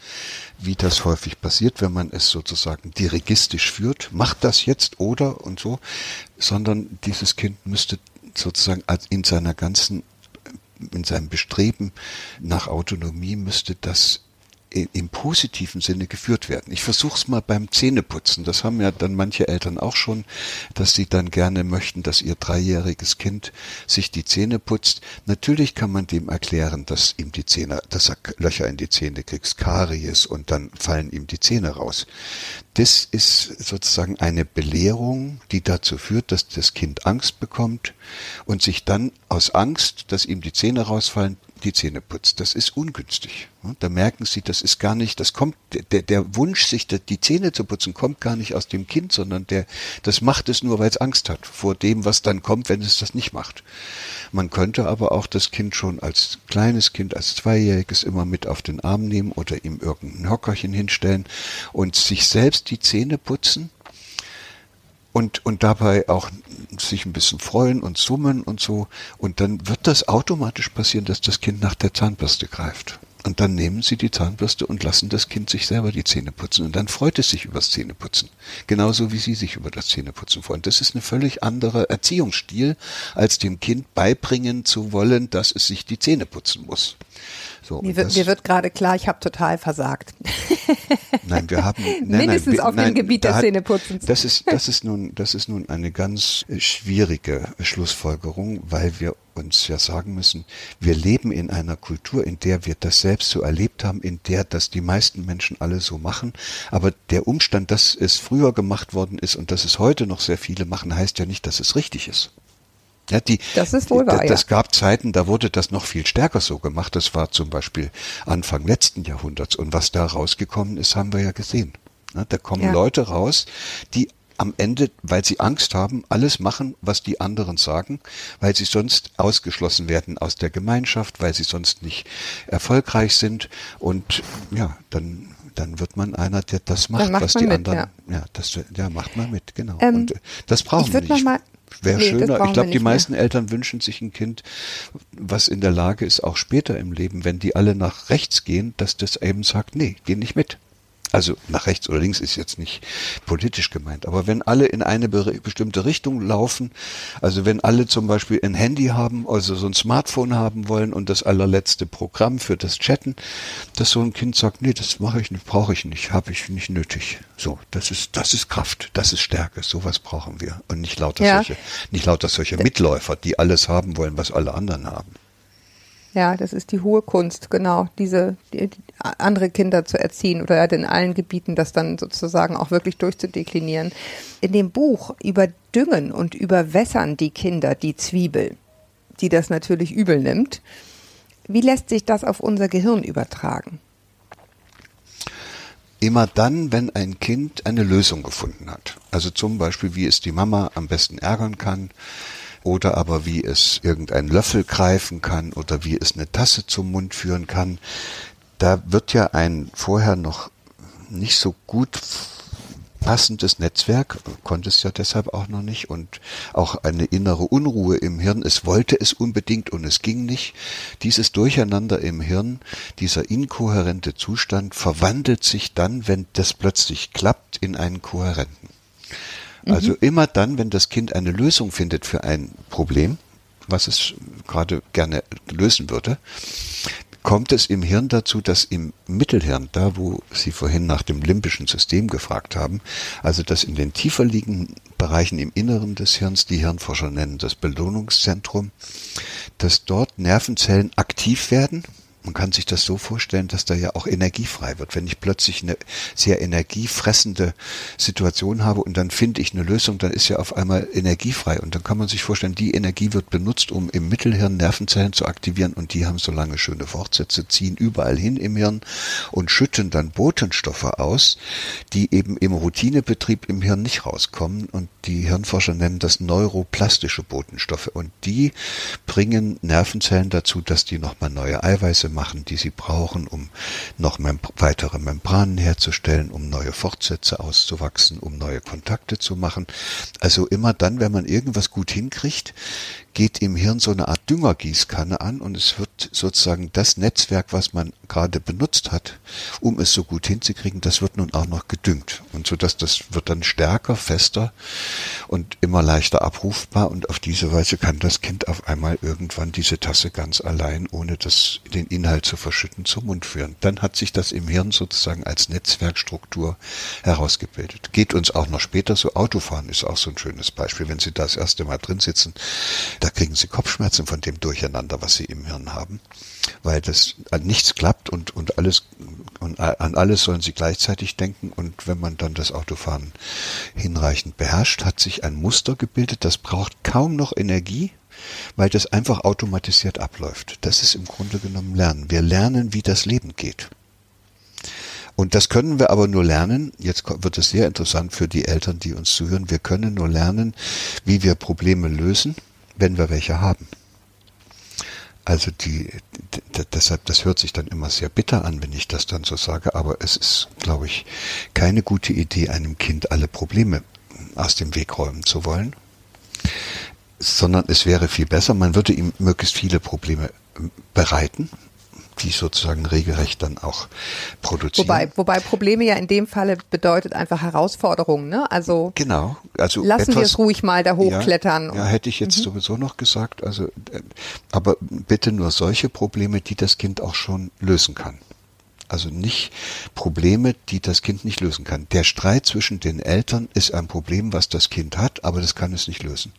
wie das häufig passiert, wenn man es sozusagen dirigistisch führt, macht das jetzt oder und so, sondern dieses Kind müsste sozusagen in seiner ganzen, in seinem Bestreben nach Autonomie müsste das im positiven Sinne geführt werden. Ich versuche es mal beim Zähneputzen. Das haben ja dann manche Eltern auch schon, dass sie dann gerne möchten, dass ihr dreijähriges Kind sich die Zähne putzt. Natürlich kann man dem erklären, dass ihm die Zähne, dass er Löcher in die Zähne kriegt, Karies und dann fallen ihm die Zähne raus. Das ist sozusagen eine Belehrung, die dazu führt, dass das Kind Angst bekommt und sich dann aus Angst, dass ihm die Zähne rausfallen, die Zähne putzt. Das ist ungünstig. Da merken Sie, das ist gar nicht, das kommt, der, der Wunsch, sich die Zähne zu putzen, kommt gar nicht aus dem Kind, sondern der, das macht es nur, weil es Angst hat vor dem, was dann kommt, wenn es das nicht macht. Man könnte aber auch das Kind schon als kleines Kind, als Zweijähriges immer mit auf den Arm nehmen oder ihm irgendein Hockerchen hinstellen und sich selbst die Zähne putzen und, und dabei auch sich ein bisschen freuen und summen und so. Und dann wird das automatisch passieren, dass das Kind nach der Zahnbürste greift. Und dann nehmen sie die Zahnbürste und lassen das Kind sich selber die Zähne putzen. Und dann freut es sich über das Zähneputzen. Genauso wie sie sich über das Zähneputzen freuen. Das ist ein völlig anderer Erziehungsstil, als dem Kind beibringen zu wollen, dass es sich die Zähne putzen muss. So, mir, wird, mir wird gerade klar, ich habe total versagt. Nein, wir haben nein, mindestens nein, auf nein, dem Gebiet des Zähneputzens. Das ist das ist nun das ist nun eine ganz schwierige Schlussfolgerung, weil wir uns ja sagen müssen, wir leben in einer Kultur, in der wir das selbst so erlebt haben, in der das die meisten Menschen alle so machen. Aber der Umstand, dass es früher gemacht worden ist und dass es heute noch sehr viele machen, heißt ja nicht, dass es richtig ist. Ja, die, das ist wohl wahr. Das ja. gab Zeiten, da wurde das noch viel stärker so gemacht. Das war zum Beispiel Anfang letzten Jahrhunderts. Und was da rausgekommen ist, haben wir ja gesehen. Da kommen ja. Leute raus, die am Ende, weil sie Angst haben, alles machen, was die anderen sagen, weil sie sonst ausgeschlossen werden aus der Gemeinschaft, weil sie sonst nicht erfolgreich sind. Und ja, dann dann wird man einer, der das macht, macht was die mit, anderen. Ja. ja, das ja, macht man mit, genau. Ähm, und das brauchen wir nicht. Mal, Wäre nee, schöner. Ich glaube, die meisten mehr. Eltern wünschen sich ein Kind, was in der Lage ist, auch später im Leben, wenn die alle nach rechts gehen, dass das eben sagt, nee, geh nicht mit. Also nach rechts oder links ist jetzt nicht politisch gemeint, aber wenn alle in eine bestimmte Richtung laufen, also wenn alle zum Beispiel ein Handy haben, also so ein Smartphone haben wollen und das allerletzte Programm für das Chatten, dass so ein Kind sagt, nee, das mache ich nicht, brauche ich nicht, habe ich nicht nötig. So, das ist das ist Kraft, das ist Stärke, sowas brauchen wir und nicht lauter ja. solche, nicht lauter solche Mitläufer, die alles haben wollen, was alle anderen haben. Ja, das ist die hohe Kunst, genau, diese die, die andere Kinder zu erziehen oder in allen Gebieten das dann sozusagen auch wirklich durchzudeklinieren. In dem Buch über Düngen und überwässern die Kinder die Zwiebel, die das natürlich übel nimmt. Wie lässt sich das auf unser Gehirn übertragen? Immer dann, wenn ein Kind eine Lösung gefunden hat. Also zum Beispiel, wie es die Mama am besten ärgern kann, oder aber wie es irgendeinen Löffel greifen kann oder wie es eine Tasse zum Mund führen kann. Da wird ja ein vorher noch nicht so gut passendes Netzwerk, konnte es ja deshalb auch noch nicht und auch eine innere Unruhe im Hirn. Es wollte es unbedingt und es ging nicht. Dieses Durcheinander im Hirn, dieser inkohärente Zustand verwandelt sich dann, wenn das plötzlich klappt, in einen kohärenten. Also mhm. immer dann, wenn das Kind eine Lösung findet für ein Problem, was es gerade gerne lösen würde, kommt es im Hirn dazu, dass im Mittelhirn, da wo Sie vorhin nach dem limbischen System gefragt haben, also dass in den tiefer liegenden Bereichen im Inneren des Hirns, die Hirnforscher nennen das Belohnungszentrum, dass dort Nervenzellen aktiv werden man kann sich das so vorstellen, dass da ja auch Energie frei wird. Wenn ich plötzlich eine sehr energiefressende Situation habe und dann finde ich eine Lösung, dann ist ja auf einmal Energie frei. Und dann kann man sich vorstellen, die Energie wird benutzt, um im Mittelhirn Nervenzellen zu aktivieren und die haben so lange schöne Fortsätze, ziehen überall hin im Hirn und schütten dann Botenstoffe aus, die eben im Routinebetrieb im Hirn nicht rauskommen. Und die Hirnforscher nennen das neuroplastische Botenstoffe. Und die bringen Nervenzellen dazu, dass die nochmal neue Eiweiße machen, die sie brauchen, um noch mem weitere Membranen herzustellen, um neue Fortsätze auszuwachsen, um neue Kontakte zu machen. Also immer dann, wenn man irgendwas gut hinkriegt, geht im Hirn so eine Art Düngergießkanne an und es wird sozusagen das Netzwerk, was man gerade benutzt hat, um es so gut hinzukriegen, das wird nun auch noch gedüngt. Und so dass das wird dann stärker, fester und immer leichter abrufbar und auf diese Weise kann das Kind auf einmal irgendwann diese Tasse ganz allein, ohne das, den Inhalt zu verschütten, zum Mund führen. Dann hat sich das im Hirn sozusagen als Netzwerkstruktur herausgebildet. Geht uns auch noch später so. Autofahren ist auch so ein schönes Beispiel. Wenn Sie da das erste Mal drin sitzen, da kriegen sie Kopfschmerzen von dem Durcheinander, was sie im Hirn haben, weil das an nichts klappt und, und alles, und an alles sollen sie gleichzeitig denken und wenn man dann das Autofahren hinreichend beherrscht, hat sich ein Muster gebildet, das braucht kaum noch Energie, weil das einfach automatisiert abläuft. Das ist im Grunde genommen Lernen. Wir lernen, wie das Leben geht. Und das können wir aber nur lernen, jetzt wird es sehr interessant für die Eltern, die uns zuhören, wir können nur lernen, wie wir Probleme lösen, wenn wir welche haben. Also die, deshalb, das hört sich dann immer sehr bitter an, wenn ich das dann so sage, aber es ist, glaube ich, keine gute Idee, einem Kind alle Probleme aus dem Weg räumen zu wollen, sondern es wäre viel besser, man würde ihm möglichst viele Probleme bereiten, die sozusagen regelrecht dann auch produzieren. Wobei, wobei Probleme ja in dem Falle bedeutet einfach Herausforderungen, ne? Also genau, also lassen wir es ruhig mal da hochklettern. Ja, ja hätte ich jetzt mhm. sowieso noch gesagt. Also, äh, aber bitte nur solche Probleme, die das Kind auch schon lösen kann. Also nicht Probleme, die das Kind nicht lösen kann. Der Streit zwischen den Eltern ist ein Problem, was das Kind hat, aber das kann es nicht lösen.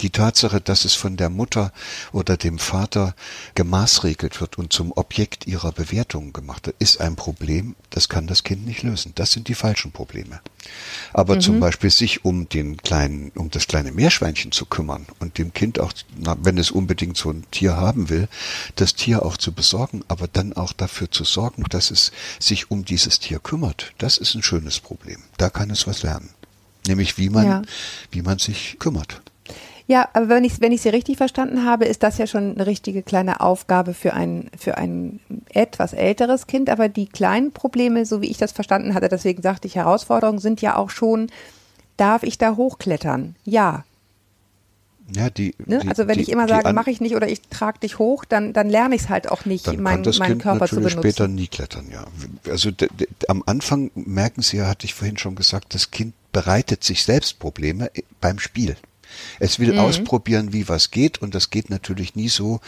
Die Tatsache, dass es von der Mutter oder dem Vater gemaßregelt wird und zum Objekt ihrer Bewertung gemacht wird, ist ein Problem, das kann das Kind nicht lösen. Das sind die falschen Probleme. Aber mhm. zum Beispiel sich um den kleinen, um das kleine Meerschweinchen zu kümmern und dem Kind auch, wenn es unbedingt so ein Tier haben will, das Tier auch zu besorgen, aber dann auch dafür zu sorgen, dass es sich um dieses Tier kümmert, das ist ein schönes Problem. Da kann es was lernen. Nämlich wie man, ja. wie man sich kümmert. Ja, aber wenn ich, wenn ich Sie richtig verstanden habe, ist das ja schon eine richtige kleine Aufgabe für ein, für ein etwas älteres Kind. Aber die kleinen Probleme, so wie ich das verstanden hatte, deswegen sagte ich Herausforderungen, sind ja auch schon, darf ich da hochklettern? Ja. Ja, die, ne? die Also wenn die, ich immer sage, mache ich nicht oder ich trage dich hoch, dann, dann lerne ich es halt auch nicht, dann mein, meinen kind Körper zu benutzen. später nie klettern, ja. Also am Anfang merken Sie ja, hatte ich vorhin schon gesagt, das Kind bereitet sich selbst Probleme beim Spiel. Es will mhm. ausprobieren, wie was geht und das geht natürlich nie so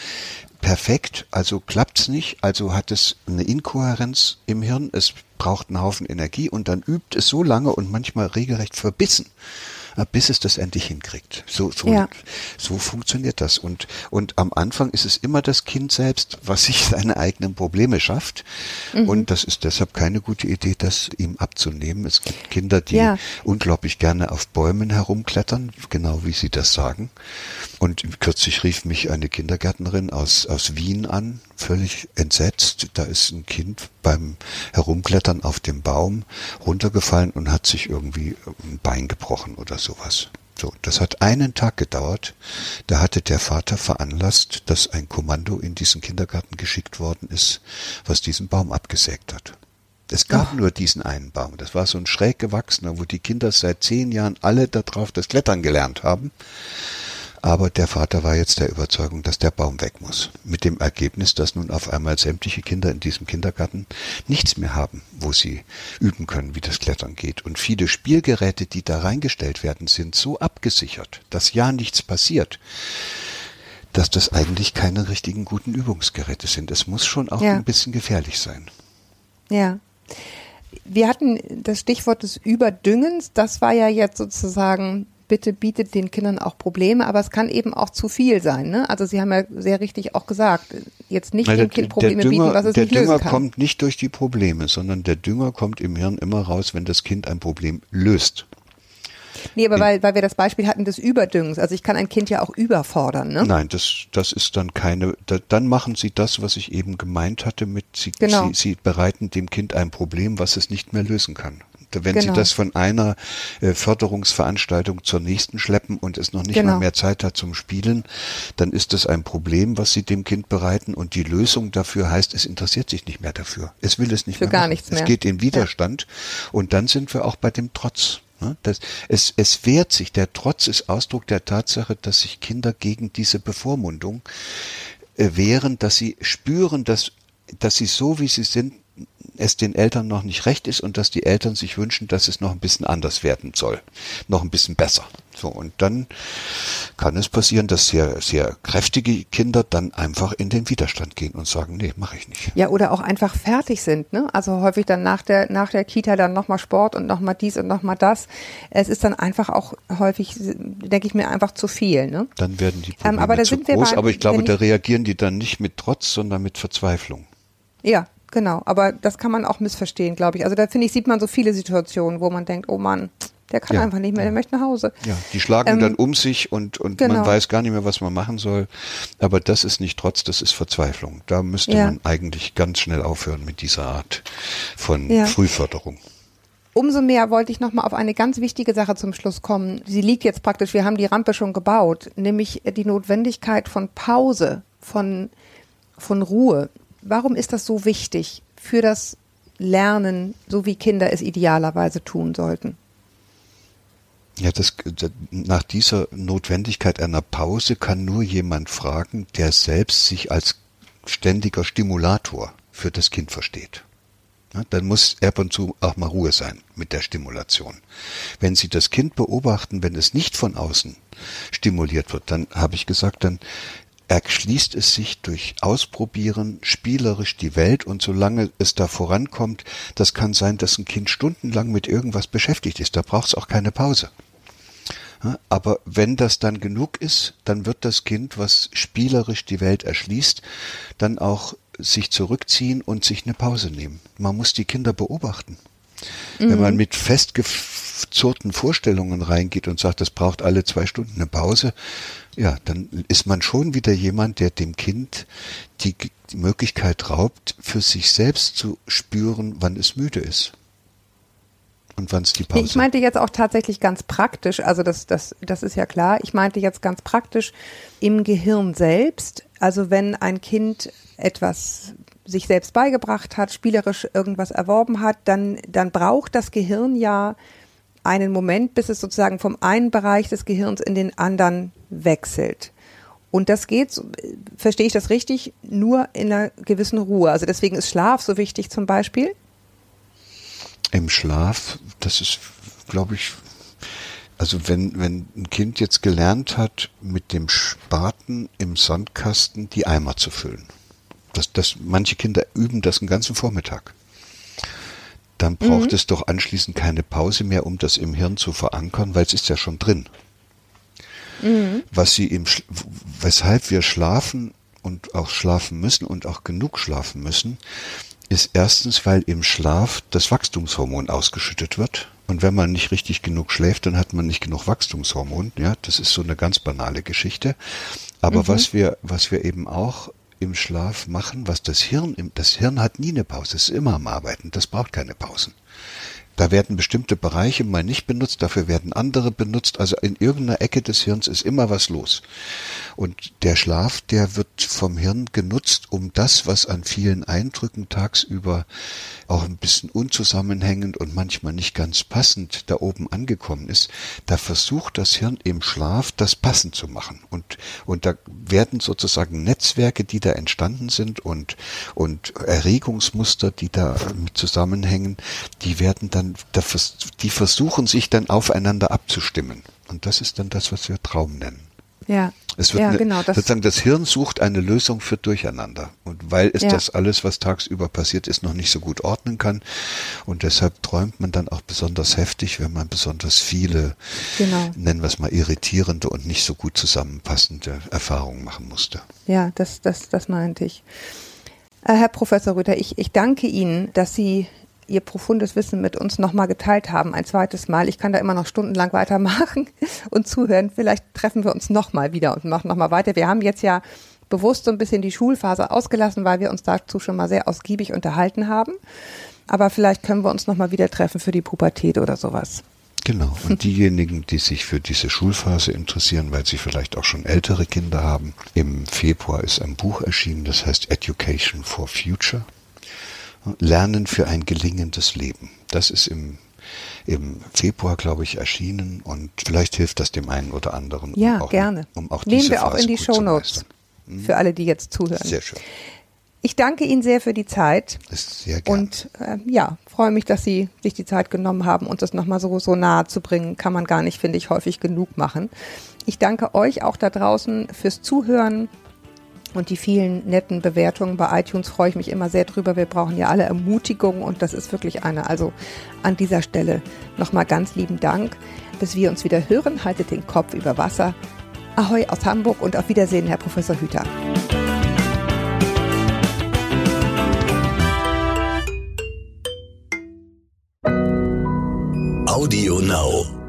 perfekt, also klappt's nicht, also hat es eine Inkohärenz im Hirn, es braucht einen Haufen Energie und dann übt es so lange und manchmal regelrecht verbissen bis es das endlich hinkriegt. So, so, ja. so funktioniert das. Und, und am Anfang ist es immer das Kind selbst, was sich seine eigenen Probleme schafft. Mhm. Und das ist deshalb keine gute Idee, das ihm abzunehmen. Es gibt Kinder, die ja. unglaublich gerne auf Bäumen herumklettern, genau wie Sie das sagen. Und kürzlich rief mich eine Kindergärtnerin aus, aus Wien an, völlig entsetzt. Da ist ein Kind beim Herumklettern auf dem Baum runtergefallen und hat sich irgendwie ein Bein gebrochen oder sowas. So, das hat einen Tag gedauert. Da hatte der Vater veranlasst, dass ein Kommando in diesen Kindergarten geschickt worden ist, was diesen Baum abgesägt hat. Es gab Ach. nur diesen einen Baum. Das war so ein schräg gewachsener, wo die Kinder seit zehn Jahren alle darauf das Klettern gelernt haben. Aber der Vater war jetzt der Überzeugung, dass der Baum weg muss. Mit dem Ergebnis, dass nun auf einmal sämtliche Kinder in diesem Kindergarten nichts mehr haben, wo sie üben können, wie das Klettern geht. Und viele Spielgeräte, die da reingestellt werden, sind so abgesichert, dass ja nichts passiert dass das eigentlich keine richtigen guten Übungsgeräte sind. Es muss schon auch ja. ein bisschen gefährlich sein. Ja. Wir hatten das Stichwort des Überdüngens. Das war ja jetzt sozusagen bitte bietet den Kindern auch Probleme, aber es kann eben auch zu viel sein. Ne? Also Sie haben ja sehr richtig auch gesagt, jetzt nicht Weil dem Kind Probleme Dünger, bieten, was es nicht lösen kann. Der Dünger kommt nicht durch die Probleme, sondern der Dünger kommt im Hirn immer raus, wenn das Kind ein Problem löst. Nee, aber weil, weil wir das Beispiel hatten des Überdüngens. Also ich kann ein Kind ja auch überfordern, ne? Nein, das, das ist dann keine, da, dann machen Sie das, was ich eben gemeint hatte mit, Sie, genau. Sie, Sie bereiten dem Kind ein Problem, was es nicht mehr lösen kann. Wenn genau. Sie das von einer äh, Förderungsveranstaltung zur nächsten schleppen und es noch nicht genau. mal mehr Zeit hat zum Spielen, dann ist das ein Problem, was Sie dem Kind bereiten und die Lösung dafür heißt, es interessiert sich nicht mehr dafür. Es will es nicht Für mehr. Gar machen. nichts mehr. Es geht in Widerstand ja. und dann sind wir auch bei dem Trotz. Ne? Das, es, es wehrt sich. Der Trotz ist Ausdruck der Tatsache, dass sich Kinder gegen diese Bevormundung äh, wehren, dass sie spüren, dass, dass sie so wie sie sind es den Eltern noch nicht recht ist und dass die Eltern sich wünschen, dass es noch ein bisschen anders werden soll, noch ein bisschen besser. So und dann kann es passieren, dass sehr sehr kräftige Kinder dann einfach in den Widerstand gehen und sagen, nee, mache ich nicht. Ja, oder auch einfach fertig sind, ne? Also häufig dann nach der nach der Kita dann nochmal Sport und nochmal dies und nochmal das. Es ist dann einfach auch häufig denke ich mir einfach zu viel, ne? Dann werden die Probleme ähm, aber zu sind groß, bei, aber ich glaube, da reagieren die dann nicht mit Trotz, sondern mit Verzweiflung. Ja, Genau, aber das kann man auch missverstehen, glaube ich. Also da finde ich, sieht man so viele Situationen, wo man denkt, oh Mann, Der kann Ja. einfach nicht mehr, der möchte nach Hause. Ja, die schlagen Ähm, dann um sich und, und genau. man weiß gar nicht mehr, was man machen soll. Aber das ist nicht Trotz, das ist Verzweiflung. Da müsste Ja. man eigentlich ganz schnell aufhören mit dieser Art von Ja. Frühförderung. Umso mehr wollte ich nochmal auf eine ganz wichtige Sache zum Schluss kommen. Sie liegt jetzt praktisch, wir haben die Rampe schon gebaut, nämlich die Notwendigkeit von Pause, von, von Ruhe. Warum ist das so wichtig für das Lernen, so wie Kinder es idealerweise tun sollten? Ja, das, nach dieser Notwendigkeit einer Pause kann nur jemand fragen, der selbst sich als ständiger Stimulator für das Kind versteht. Ja, dann muss ab und zu auch mal Ruhe sein mit der Stimulation. Wenn Sie das Kind beobachten, wenn es nicht von außen stimuliert wird, dann habe ich gesagt, dann erschließt es sich durch Ausprobieren spielerisch die Welt und solange es da vorankommt, das kann sein, dass ein Kind stundenlang mit irgendwas beschäftigt ist. Da braucht es auch keine Pause. Aber wenn das dann genug ist, dann wird das Kind, was spielerisch die Welt erschließt, dann auch sich zurückziehen und sich eine Pause nehmen. Man muss die Kinder beobachten. Wenn man mit festgezurrten Vorstellungen reingeht und sagt, das braucht alle zwei Stunden eine Pause, ja, dann ist man schon wieder jemand, der dem Kind die, die Möglichkeit raubt, für sich selbst zu spüren, wann es müde ist. Und wann es die Pause Nee, ich meinte jetzt auch tatsächlich ganz praktisch, also das, das, das ist ja klar, ich meinte jetzt ganz praktisch im Gehirn selbst, also wenn ein Kind etwas sich selbst beigebracht hat, spielerisch irgendwas erworben hat, dann, dann braucht das Gehirn ja einen Moment, bis es sozusagen vom einen Bereich des Gehirns in den anderen wechselt. Und das geht, verstehe ich das richtig, nur in einer gewissen Ruhe. Also deswegen ist Schlaf so wichtig zum Beispiel. Im Schlaf, das ist, glaube ich, also wenn, wenn ein Kind jetzt gelernt hat, mit dem Spaten im Sandkasten die Eimer zu füllen. Das, das, manche Kinder üben das einen ganzen Vormittag. Dann braucht es doch anschließend keine Pause mehr, um das im Hirn zu verankern, weil es ist ja schon drin. Was sie im, weshalb wir schlafen und auch schlafen müssen und auch genug schlafen müssen, ist erstens, weil im Schlaf das Wachstumshormon ausgeschüttet wird. Und wenn man nicht richtig genug schläft, dann hat man nicht genug Wachstumshormon. Ja, das ist so eine ganz banale Geschichte. Aber was wir, was wir eben auch im Schlaf machen, was das Hirn, im- das Hirn hat nie eine Pause, es ist immer am Arbeiten, das braucht keine Pausen. Da werden bestimmte Bereiche mal nicht benutzt, dafür werden andere benutzt. Also in irgendeiner Ecke des Hirns ist immer was los. Und der Schlaf, der wird vom Hirn genutzt, um das, was an vielen Eindrücken tagsüber auch ein bisschen unzusammenhängend und manchmal nicht ganz passend da oben angekommen ist, da versucht das Hirn im Schlaf das passend zu machen. Und, und da werden sozusagen Netzwerke, die da entstanden sind und, und Erregungsmuster, die da mit zusammenhängen, die werden dann, die versuchen sich dann aufeinander abzustimmen. Und das ist dann das, was wir Traum nennen. Ja, Es wird ja eine, genau. Das, sozusagen das Hirn sucht eine Lösung für Durcheinander. Und weil es Ja. das alles, was tagsüber passiert ist, noch nicht so gut ordnen kann. Und deshalb träumt man dann auch besonders heftig, wenn man besonders viele, Genau. nennen wir es mal, irritierende und nicht so gut zusammenpassende Erfahrungen machen musste. Ja, das, das, das meinte ich. Äh, Herr Professor Rüther, ich, ich danke Ihnen, dass Sie Ihr profundes Wissen mit uns nochmal geteilt haben, ein zweites Mal. Ich kann da immer noch stundenlang weitermachen und zuhören. Vielleicht treffen wir uns nochmal wieder und machen nochmal weiter. Wir haben jetzt ja bewusst so ein bisschen die Schulphase ausgelassen, weil wir uns dazu schon mal sehr ausgiebig unterhalten haben. Aber vielleicht können wir uns nochmal wieder treffen für die Pubertät oder sowas. Genau. Und diejenigen, die sich für diese Schulphase interessieren, weil sie vielleicht auch schon ältere Kinder haben, im Februar ist ein Buch erschienen, das heißt Education for Future. Lernen für ein gelingendes Leben. Das ist im, im Februar, glaube ich, erschienen und vielleicht hilft das dem einen oder anderen. Ja, um auch, gerne. Um auch Nehmen wir auch Phase in die Shownotes meistern. für alle, die jetzt zuhören. Sehr schön. Ich danke Ihnen sehr für die Zeit. Ist sehr gerne. Und äh, ja, freue mich, dass Sie sich die Zeit genommen haben, uns das nochmal so, so nahe zu bringen. Kann man gar nicht, finde ich, häufig genug machen. Ich danke euch auch da draußen fürs Zuhören und die vielen netten Bewertungen. Bei iTunes freue ich mich immer sehr drüber. Wir brauchen ja alle Ermutigung und das ist wirklich eine. Also an dieser Stelle nochmal ganz lieben Dank. Bis wir uns wieder hören, haltet den Kopf über Wasser. Ahoi aus Hamburg und auf Wiedersehen, Herr Professor Hüter. Audio Now.